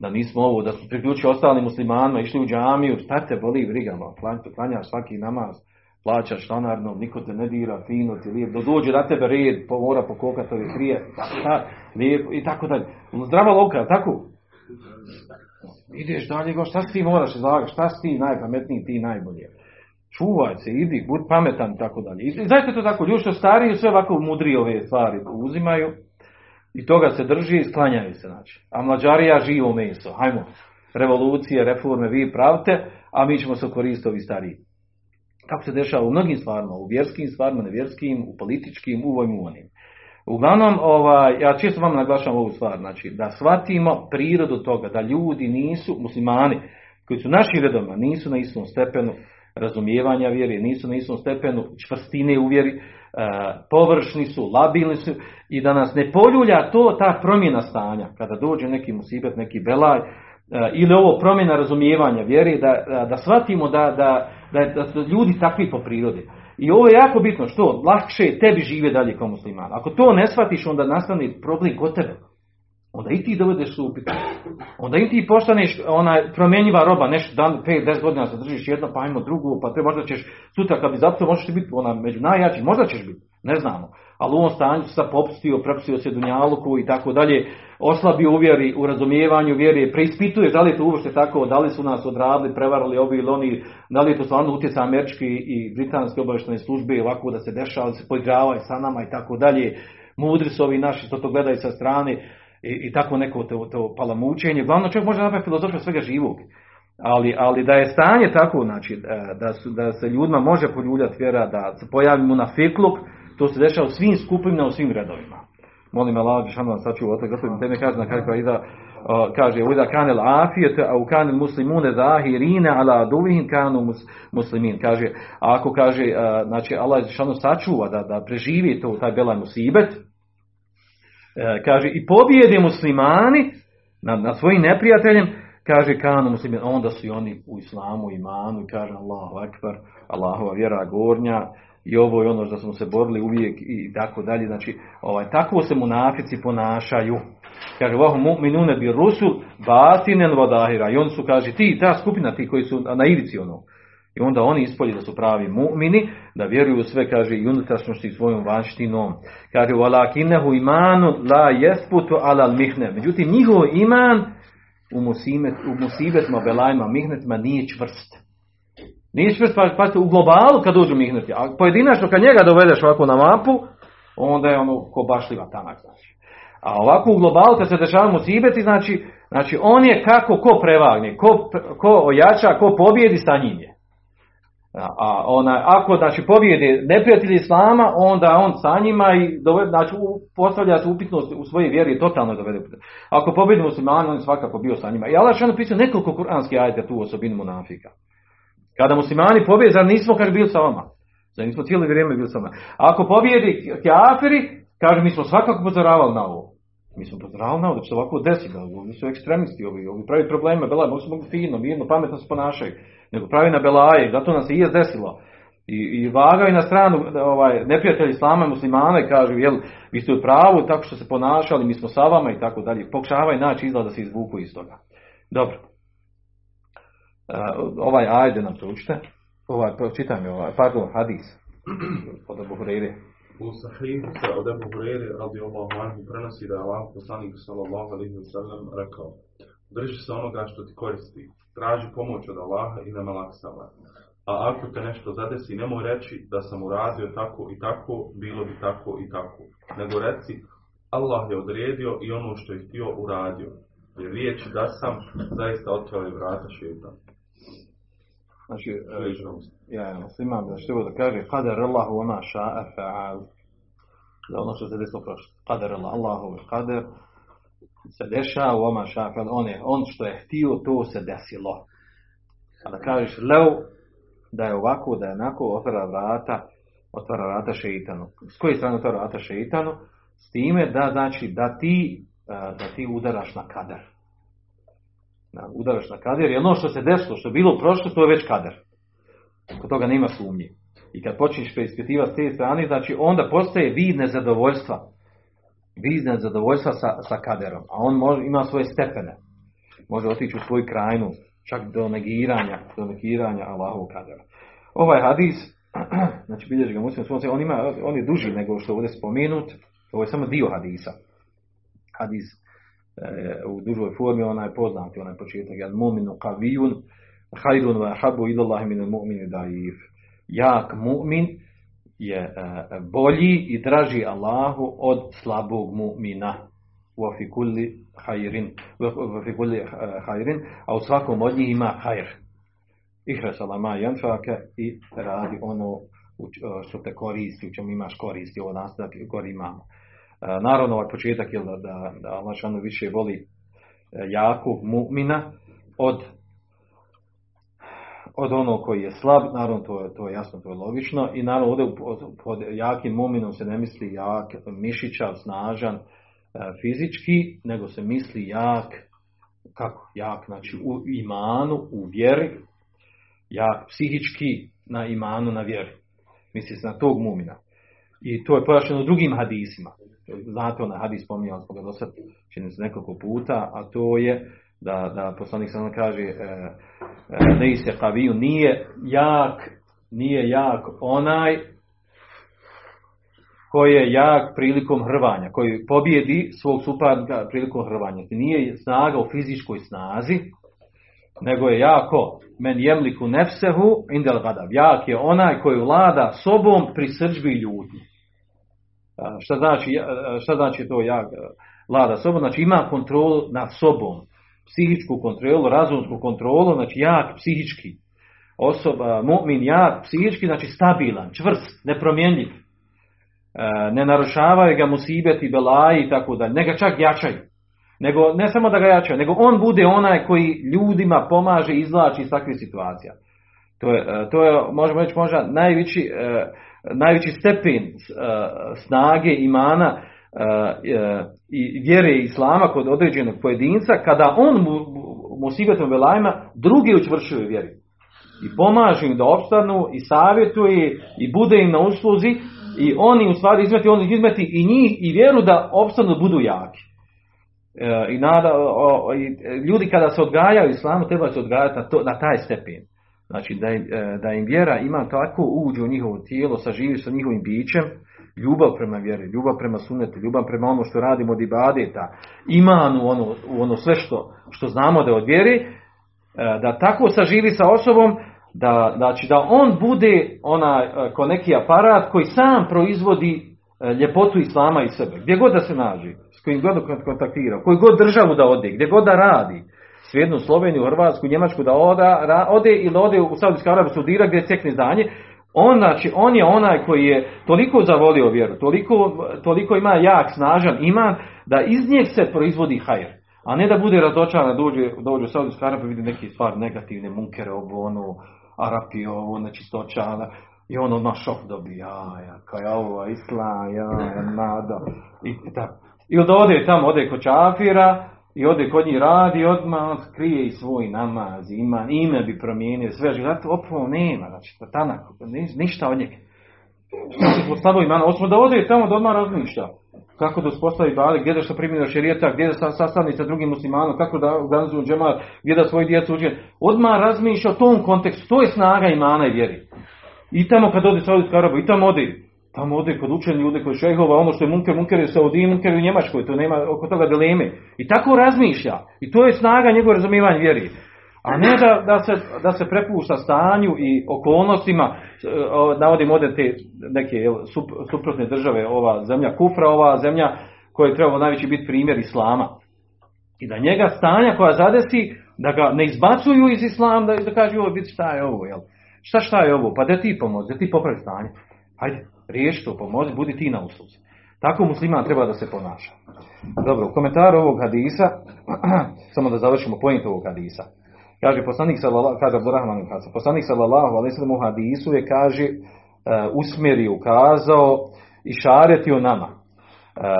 Da nismo ovo, da smo priključili ostalim muslimanima, išli u džamiju, šta te boli vrigama, klanjaš svaki namaz, plaćaš članarno, niko te ne dira, fino ti lijep, do dođe da tebe red, mora pokokati ove krije, tako, lijepo i tako dalje. Zdrava loka, tako? Ideš dalje, go, šta ti moraš izlagati, šta si ti najpametniji, ti najbolje. Čuvaj se, idi, bud pametan i tako dalje. I zaista to tako, ljudi što stariji sve ovako mudri ove stvari uzimaju i toga se drži i sklanjaju se, znači. A mlađarija živo meso, hajmo, revolucije, reforme, vi pravite, a mi ćemo se koristiti ovi stariji. Tako se dešava u mnogim stvarima, u vjerskim stvarima, nevjerskim, u političkim, u. Uglavnom, ovaj, ja čisto vam naglašavam ovu stvar, znači da shvatimo prirodu toga, da ljudi nisu, muslimani, koji su naši redoma, nisu na istom stepenu razumijevanja vjeri, nisu na istom stepenu čvrstine u vjeri, e, površni su, labilni su i da nas ne poljulja to, ta promjena stanja, kada dođe neki musibet, neki belaj, e, ili ovo promjena razumijevanja vjeri, da, da, da shvatimo da, da, da, da su ljudi takvi po prirodi. I ovo je jako bitno, što? Lakše je tebi žive dalje kao musliman. Ako to ne shvatiš, onda nastane problem kod tebe. Onda i ti dovedeš u upitnost. Onda i ti postaneš ona promjenjiva roba, nešto dan, 5-10 godina se držiš jedno, pa ajmo drugu, pa te možda ćeš sutra kad bi zapio, možeš ti biti ona među najjačim, možda ćeš biti, ne znamo. Ali u ovom stanju se popustio, prepustio se dunjaluku i tako dalje, oslabio u vjeri, u razumijevanju vjeri, preispituje da li je to uopšte tako, da li su nas odradili, prevarili ovi ili oni, da li je to stvarno utjecaj američki i britanske obavještajne službe ovako da se dešava, da se poigravaju sa nama i tako dalje. Mudri su ovi naši što to gledaju sa strane i, i tako neko to, to palamučenje. Glavno čovjek može napraviti filozofiju svega živog. Ali, ali da je stanje tako, znači, da, su, da se ljudima može poljuljati vjera, da se pojavi mu na fikluk, to se dešava u svim skupinama, u svim redovima. Molim Allah, Žešanu vam sačuva od toga, gospodin teme kaže na kraju da uh, kaže uida kanel afijet, a u kanel muslimune zahirine ala duvihim kanu mus, muslimin. Kaže, ako kaže, znači Allah Žešanu sačuva da, da preživi to, taj belaj musibet, uh, kaže i pobjede muslimani nad, nad svojim neprijateljem, kaže kanu muslimin, onda su i oni u islamu, imanu, kaže Allahu akbar, Allahova vjera gornja, i ovo je ono što smo se borili uvijek i tako dalje. Znači, ovaj, tako se munafici ponašaju. Kaže, vahu mu'minune bi rusul batinen vodahira. I oni su, kaže, ti, ta skupina, ti koji su na ivici ono. I onda oni ispolji da su pravi mu'mini, da vjeruju sve, kaže, i unutrašnjosti svojom vanštinom. Kaže, valakinehu imanu la jesputu ala mihne. Međutim, njihov iman u, u musibetima, belajima, mihnetima nije čvrst. Čvrst, pa, pa u globalu kad uđu mihneti, a pojedinačno kad njega dovedeš ovako na mapu, onda je ono ko bašljiva tanak, znači. A ovako u globalu kad se dešava musibeti, znači, znači on je kako ko prevagne, ko, ko ojača, ko pobjedi sa njim je. A ona, ako znači pobjede neprijatelji islama, onda on sa njima i dovede, znači postavlja se upitnost u svojoj vjeri totalno dovede. Ako pobjedi muslimani, on je svakako bio sa njima. I Allah je pisao nekoliko kuranskih ajeta tu osobinu munafika. Kada muslimani pobjede, zar nismo kaže bili sa vama? Zar nismo cijelo vrijeme bili sa nama? A ako pobjedi kafiri, kaže mi smo svakako upozoravali na ovo. Mi smo upozoravali na ovo da će se ovako desiti. da su ekstremisti, ovi, ovi pravi probleme, belaje, mogu se mogu fino, mirno, pametno se ponašaju. Nego pravi na belaje, zato nam se i je desilo. I, i vagaju na stranu ovaj, neprijatelji islama i muslimana kažu, jel, vi ste u pravu tako što se ponašali, mi smo sa vama i tako dalje. Pokušavaju naći izlaz da se izvuku iz toga. Dobro. Ovaj ajde nam proučite. Ovaj, čitaj mi ovaj, pardon, hadis. Od Abu Hurajre. U sahihu se od Ebu Hureyre radi Allahu anhu prenosi da je Allah poslanik sallallahu alaihi wa sallam rekao Drži se onoga što ti koristi, traži pomoć od Allaha i nema laksava. A ako te nešto zadesi, nemoj reći da sam uradio tako i tako, bilo bi tako i tako. Nego reci, Allah je odredio i ono što je htio uradio. Jer riječi da sam zaista otvorili vrata šeitan. Znači, e, ja, imam da što da kaže, qadar Allahu wa ma sha'a fa'al. Da ono što se desilo prošlo. Qadar Allah, Allahu qadar, se dešava, wa ma sha'a fa'al. On, je, on što je htio, to se desilo. A da kažeš, leo, da je ovako, da je onako, otvara vrata, otvara vrata šeitanu. S koje strane otvara vrata šeitanu? S time da, znači, da ti, e, da ti udaraš na kadar. Da, udaraš na kader, jer ono što se desilo, što je bilo prošlo, to je već kader. Kod toga nema sumnje. I kad počneš preispitivati s te strane, znači onda postaje vid nezadovoljstva. Vid nezadovoljstva sa, sa kaderom. A on može, ima svoje stepene. Može otići u svoju krajnu, čak do negiranja, do negiranja Allahovog kadera. Ovaj hadis, znači bilježi ga muslim, on, ima, on je duži nego što je ovdje spomenut, ovo je samo dio hadisa. Hadis u dužoj formi, onaj poznati, onaj početak, jel mu'minu qavijun, hajdun wa habu ilallahi min mu'mini daif. Jak mu'min je bolji i draži Allahu od slabog mu'mina. Wa fi kulli hajrin, wa fi kulli hajrin, a u svakom od njih ima hajr. Ihra salama janfaka i radi ono što te koristi, u čemu imaš koristi, ovo nastavak gori imamo. Naravno, ovaj početak je da, da, da Allah više voli jakog mu'mina od od onog koji je slab, naravno to je, to je jasno, to je logično i naravno ovdje pod, jakim mu'minom se ne misli jak, mišićav, snažan, fizički, nego se misli jak, kako jak, znači u imanu, u vjeri, jak psihički na imanu, na vjeri. Misli se na tog mumina. I to je pojašnjeno drugim hadisima. Znate onaj hadis spominjali smo ga do čini se nekoliko puta, a to je da, da poslanik sam kaže e, ne se kaviju nije jak nije jak onaj koji je jak prilikom hrvanja, koji pobjedi svog suparnika prilikom hrvanja. Nije snaga u fizičkoj snazi, nego je jako men jemliku nefsehu indel gadav. Jak je onaj koji vlada sobom pri srđbi ljudi. Šta znači, šta znači to jak vlada sobom? Znači ima kontrolu nad sobom. Psihičku kontrolu, razumsku kontrolu, znači jak psihički. Osoba, mu'min jak psihički, znači stabilan, čvrst, nepromjenjiv. Ne narušavaju ga musibeti, belaji i tako dalje. Ne ga čak jačaju. Nego, ne samo da ga jačaju, nego on bude onaj koji ljudima pomaže i iz takvih situacija. To je, to je možemo reći, možda najveći, najveći stepen snage imana i vjere islama kod određenog pojedinca, kada on mu, musibetom velajima drugi učvršuju vjeri. I pomaže im da opstanu i savjetuje i bude im na usluzi i oni u stvari izmeti, on izmeti i njih i vjeru da opstanu budu jaki. I, nada, i ljudi kada se odgajaju islamu treba se odgajati na, na taj stepen. Znači da im, da im vjera ima tako uđu u njihovo tijelo, saživi sa njihovim bićem, ljubav prema vjeri, ljubav prema sunetu, ljubav prema ono što radimo od ibadeta, iman u ono, u ono sve što, što znamo da je od vjeri, da tako saživi sa osobom da, znači da on bude ona ko neki aparat koji sam proizvodi ljepotu islama i sebe. Gdje god da se nađe, s kojim god kontaktira, koju god državu da ode, gdje god da radi, Svijednu Sloveniju, Hrvatsku, Njemačku da oda, ode ili ode u Saudijsku Arabiju studira gdje cekne zdanje, on, znači, on je onaj koji je toliko zavolio vjeru, toliko, toliko ima jak, snažan iman, da iz njeg se proizvodi hajr. A ne da bude razočaran, dođe, dođe u Saudijsku Arabiju vidi neke stvari negativne, munkere, ovo, ono, Arapi, ovo, nečistoća, I on odmah šok dobije, ja, kao ovo islam, ja, nada. I, tako. I onda ode tamo, ode kod čafira, i ode kod njih radi, odmah on skrije i svoj namaz, ima, ime bi promijenio, sve, zato opravo nema, znači, tanak, ni- ništa od njega. Znači, postavio imana, osim da ode tamo da odmah razmišlja. Kako da uspostavi bali, gdje da što primjena šerijeta, gdje da sa- sastavni sa drugim muslimanom, kako da organizuju džemat, gdje da svoji djecu uđe. Odmah razmišlja o tom kontekstu, to je snaga imana i vjeri. I tamo kad ode Saudijska Arabija, i tamo ode. Tamo ode kod učeni ljude, kod šehova, ono što je munker, munker je u munker je u Njemačkoj, to nema oko toga dileme. I tako razmišlja. I to je snaga njegove razumijevanja vjeri. A ne da, da, se, da se prepušta stanju i okolnostima, e, o, navodim ovdje te neke jel, sup- suprotne države, ova zemlja kufra, ova zemlja koja je trebalo najveći biti primjer islama. I da njega stanja koja zadesi, da ga ne izbacuju iz islama, da, da kažu, ovo, vidi šta je ovo, jel? Šta šta je ovo? Pa da ti pomozi, da ti popravi stanje. Hajde, riješi to, pomozi, budi ti na usluzi. Tako musliman treba da se ponaša. Dobro, u komentaru ovog hadisa, samo da završimo point ovog hadisa. Kaže poslanik sallallahu kaže Abdurrahman Hasan, poslanik sallallahu alejhi ve u hadisu je kaže e, usmjerio, ukazao i šaretio nama. E,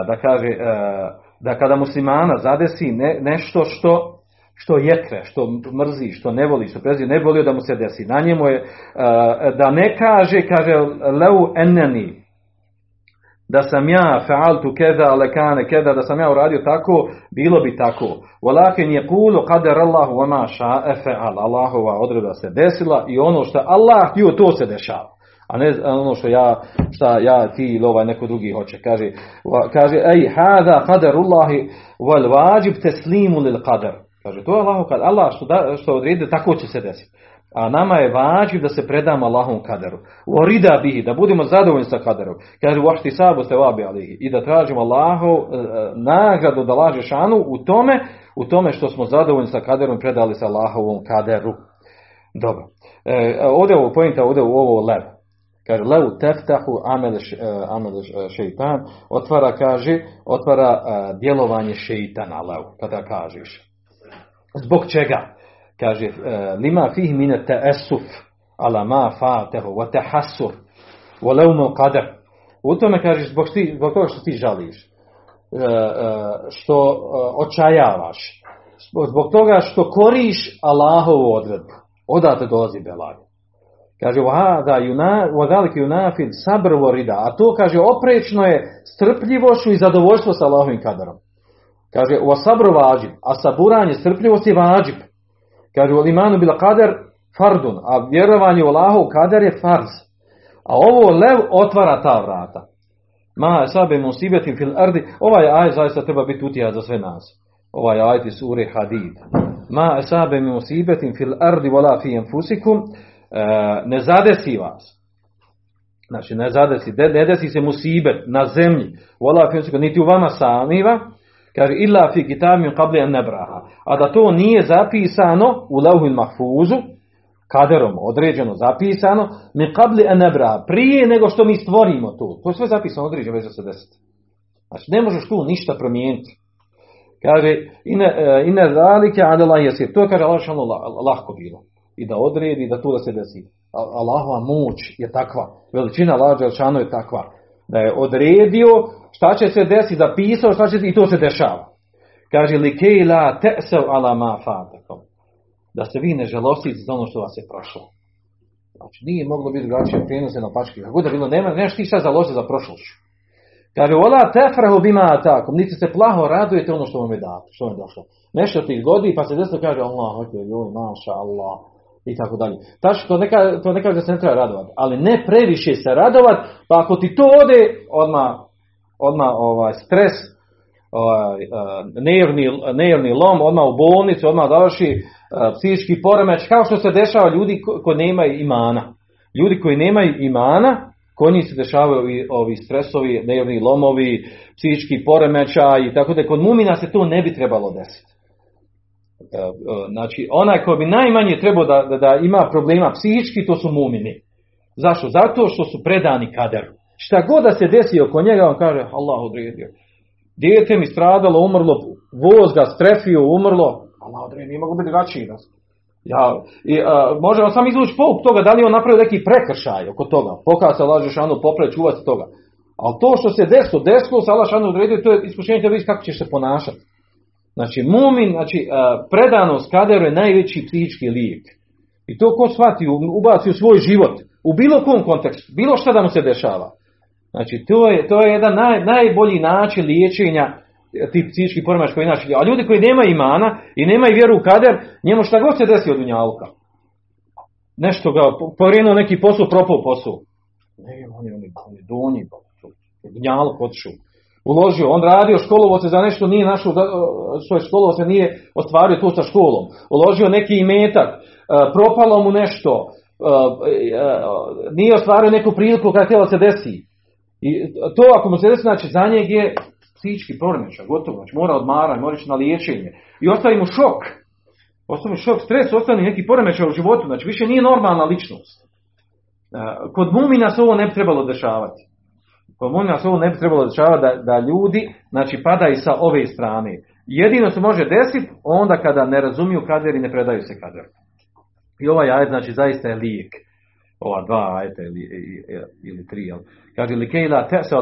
da kaže e, da kada muslimana zadesi ne, nešto što što jekre, što mrzi, što ne voli, što prezi, ne volio da mu se desi. Na njemu je e, da ne kaže, kaže leu eneni, da sam ja fa'altu keda lekane keda da sam ja uradio tako bilo bi tako walakin yaqulu qadar Allahu wa ma Allahova odredba se desila i ono što Allah htio to se dešava. A ne ono što ja šta ja ti ili ovaj neko drugi hoće. Kaže kaže ej hada qadarullahi wal wajib taslimu lil qadar kaže to je Allah kad Allah što da, što odredi tako će se desiti a nama je vađiv da se predamo Allahom kaderu. Orida bihi, da budemo zadovoljni sa kaderom. Kaže, vašti sabu ste vabi alihi. I da tražimo Allahov e, e, nagradu da laže šanu u tome, u tome što smo zadovoljni sa kaderom i predali se Allahovom kaderu. Dobro. E, ovdje ovo pojenta, ovdje u ovo lev. Kaže, lev teftahu amel, e, amel šeitan. Otvara, kaže, otvara djelovanje šeitana, lev, kada kažeš. Zbog čega? Kaže, e, lima fih mine teesuf ala ma fatehu wa tehassur wa leumu qadar. U tome kaže, zbog, ti, zbog toga što ti žališ, e, e, što očajavaš, zbog, toga što koriš Allahovu odredbu. Odate dolazi belaj. Kaže, vada yuna, wadalik yunafid sabr wa rida. A to, kaže, oprečno je strpljivošću i zadovoljstvo sa Allahovim kaderom. Kaže, wa sabr vađib, a saburanje, strpljivost je vađib. Kaže, u imanu bila kader fardun, a vjerovanje u Allahov kader je farz. A ovo lev otvara ta vrata. Ma sabe musibetim fil ardi, ovaj aj zaista treba biti utjeha za sve nas. Ovaj ajet iz sure Hadid. Ma sabe musibetim fil ardi wala fi anfusikum, e, ne zadesi vas. Znači, ne zadesi, de- ne desi se musibet na zemlji, wala fi anfusikum, niti u vama samiva, kaže illa fi kitabin qabli an nabraha. A da to nije zapisano u lauhil mahfuzu, kaderom određeno zapisano, mi qabli an nabraha, prije nego što mi stvorimo to. To je sve zapisano određeno već za se desiti. Znači ne možeš tu ništa promijeniti. Kaže, ine, e, zalike adela jesir. To je, kaže, Allah lahko bilo. I da odredi, da tu da se desi. Allahova moć je takva. Veličina Allah Đelšanu je takva. Da je odredio šta će se desiti, zapisao šta će i to se dešava. Kaže, likej la te'sev ala ma fatakom. Da se vi ne žalostite za ono što vas je prošlo. Znači, nije moglo biti drugačije prenose na pačke. Kako da bilo, nema, nemaš ti šta založiti za prošlošću. Kaže, ola tefrahu bima takom, niti se plaho radujete ono što vam je dato, što vam je došlo. Nešto ti zgodi, pa se desno kaže, Allah, hoće, joj, maša, Allah, i tako dalje. Tačno, to ne, kaže, to ne kaže da se ne treba radovati, ali ne previše se radovati, pa ako ti to ode, odmah, odmah ovaj, stres, ovaj, eh, nervni, nervni lom, odmah u bolnicu, odmah završi eh, psihički poremeć, kao što se dešava ljudi ko- koji nemaju imana. Ljudi koji nemaju imana, kod njih se dešavaju ovi, ovi stresovi, nervni lomovi, psihički poremećaj i tako da kod mumina se to ne bi trebalo desiti. E, e, Znači, onaj ko bi najmanje trebao da, da, da ima problema psihički, to su mumini. Zašto? Zato što su predani kaderu. Šta god da se desi oko njega, on kaže, Allah odredio. Dijete mi stradalo, umrlo, voz ga strefio, umrlo, Allah odredio, nije mogu biti drugačiji. Ja, i, a, može on sam izvući pouk toga da li on napravio neki prekršaj oko toga. Pokaza se Allah Žešanu popre čuvati toga. Ali to što se desilo, desilo se Allah Žešanu odredio, to je iskušenje da vidiš kako ćeš se ponašati. Znači, mumin, znači, predanost kaderu je najveći psihički lijek. I to ko shvati, ubaci u svoj život, u bilo kom kontekstu, bilo šta da mu se dešava. Znači, to je, to je jedan naj, najbolji način liječenja e, tih psihičkih poremećaja koji inače. A ljudi koji nemaju imana i nemaju vjeru u kader, njemu šta god se desi od unjalka. Nešto ga, po- pokrenuo neki posao, propao posao. Ne, on je, on je, on je donji, unjalk otišao. Uložio, on radio, školovo se za nešto nije našao, svoje školovo se nije ostvario tu sa školom. Uložio neki imetak, e, propalo mu nešto, e, e, nije ostvario neku priliku kada htjela se desi. I to ako mu se desi, znači za njeg je psihički poremećaj, gotovo, znači mora odmarati, mora ići na liječenje. I ostavi mu šok. Ostavi mu šok, stres, ostavi neki poremećaj u životu, znači više nije normalna ličnost. Kod mumina se ovo ne bi trebalo dešavati. Kod mumina se ovo ne bi trebalo dešavati da, da ljudi, znači padaju sa ove strane. Jedino se može desiti onda kada ne razumiju kader i ne predaju se kader. I ovaj ajet, znači, zaista je lijek. Ova dva ajeta ili, ili, tri, jel? Kaže, li kejla te se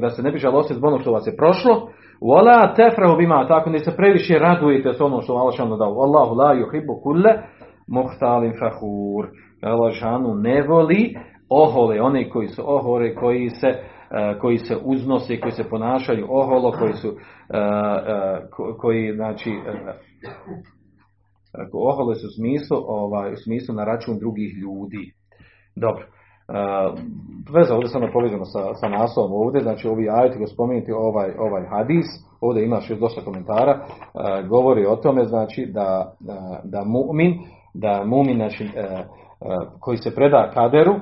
da se ne bi žalostili zbog onog što vas je prošlo, Wala tefrahu bima, tako ne se previše radujete s onom što Allah šanu dao. Wallahu la yuhibbu kulle muhtalin fahur. Allah ne voli ohole, one koji su ohore, koji se, koji se uznose, koji se ponašaju oholo, koji su, eh, eh, ko- koji, znači, eh, ohole su u smislu, ovaj, u smislu na račun drugih ljudi. Dobro. Uh, veza ovdje samo povezano sa, sa naslovom ovdje, znači ovi ajeti koji spomenuti ovaj, ovaj hadis, ovdje imaš još dosta komentara, uh, govori o tome znači da, da, da mumin, da mumin znači, uh, koji se preda kaderu,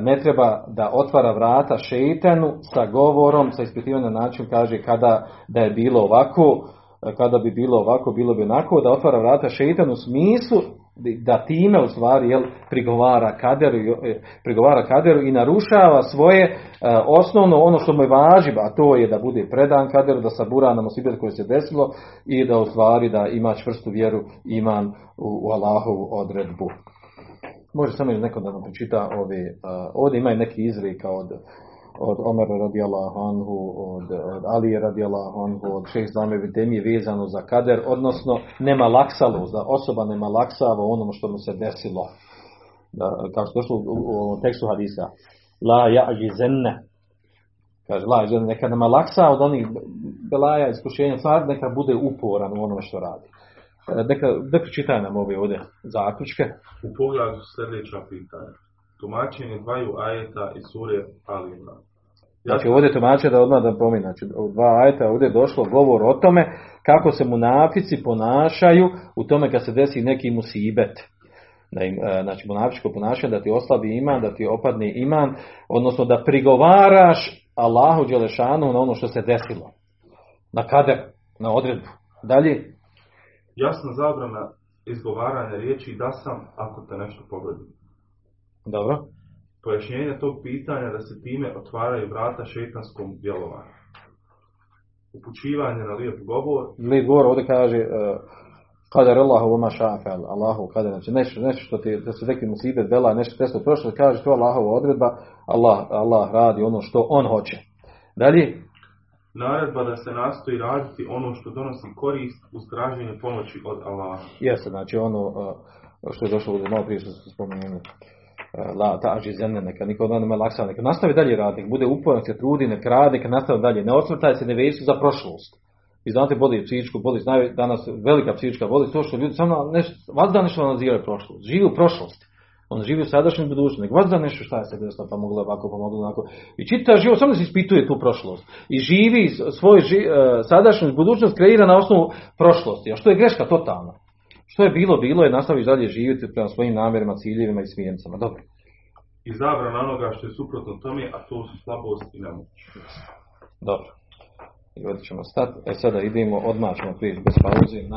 ne treba da otvara vrata šeitanu sa govorom, sa ispitivanjem na način kaže kada da je bilo ovako, kada bi bilo ovako, bilo bi onako, da otvara vrata šeitanu u smislu da time u stvari jel, prigovara kaderu, i- prigovara kaderu i narušava svoje e, osnovno ono što mu je važi, a to je da bude predan kaderu, da sabura na musibet koje se desilo i da u stvari da ima čvrstu vjeru iman u, u Allahovu odredbu. Može samo još neko da nam pročita ove, a, ovdje ima neki izreka od, od Omera radijallahu anhu, od, od Alije radijallahu anhu, od šeh Zame Videmije vezano za kader, odnosno nema laksalo, da osoba nema laksava onom što mu se desilo. Da, kao što je došlo u, u, u tekstu hadisa. La ja'ži zenne. Kaže, la zenne, neka nema laksa od onih belaja, iskušenja, stvar, neka bude uporan u onome što radi. E, Neka, neka čitaj nam ove ovdje zaključke. U pogledu sljedeća pitanja. Tumačenje dvaju ajeta iz sure Ali Imran. Znači ovdje tumače da odmah da pominu, znači u dva ajta ovdje je došlo govor o tome kako se munafici ponašaju u tome kad se desi neki musibet. Da im, e, znači munafičko ponašanje da ti oslabi iman, da ti opadne iman, odnosno da prigovaraš Allahu Đelešanu na ono što se desilo. Na kader, na odredbu. Dalje, Jasna zabrana izgovaranja riječi da sam ako te nešto pogodi. dobro. Pojašnjenje tog pitanja da se time otvaraju vrata šeitanskom djelovanju. Upućivanje na lijep govor, Lijep govor ovdje kaže uh, Kadar Allahu vama šafal, Allahu kadar, znači nešto, nešto što ti, da se neki musibet bela, nešto testo prošlo, kaže to Allahova odredba, Allah, Allah radi ono što on hoće. Dalje, naredba da se nastoji raditi ono što donosi korist uz traženje pomoći od Allaha. jeste, znači ono što je došlo ovdje malo prije što ste spomenuli. La taži zemlje, neka niko od nema laksa, neka nastavi dalje raditi, bude uporan, se trudi, neka radi, neka nastavi dalje, ne osvrtaj se, ne vesu za prošlost. I znate, boli psihičku bolest, znaju danas velika psihička bolest, to što ljudi samo nešto, vazda nešto analiziraju prošlost, živi u prošlosti. On živi u sadašnjem budućnosti, nego vazda nešto šta je se desilo, pa moglo ovako, pa moglo onako. I čita život, samo se ispituje tu prošlost. I živi svoj ži, uh, sadašnjost, budućnost kreira na osnovu prošlosti. A što je greška totalna? Što je bilo, bilo je, nastaviš dalje živjeti prema svojim namjerima, ciljevima i smijencama. Dobro. I zabrana onoga što je suprotno tome, a to su slabost i nemoć. Dobro. I ovdje ćemo stati. E sada idemo, odmah ćemo prijeći bez pauze na.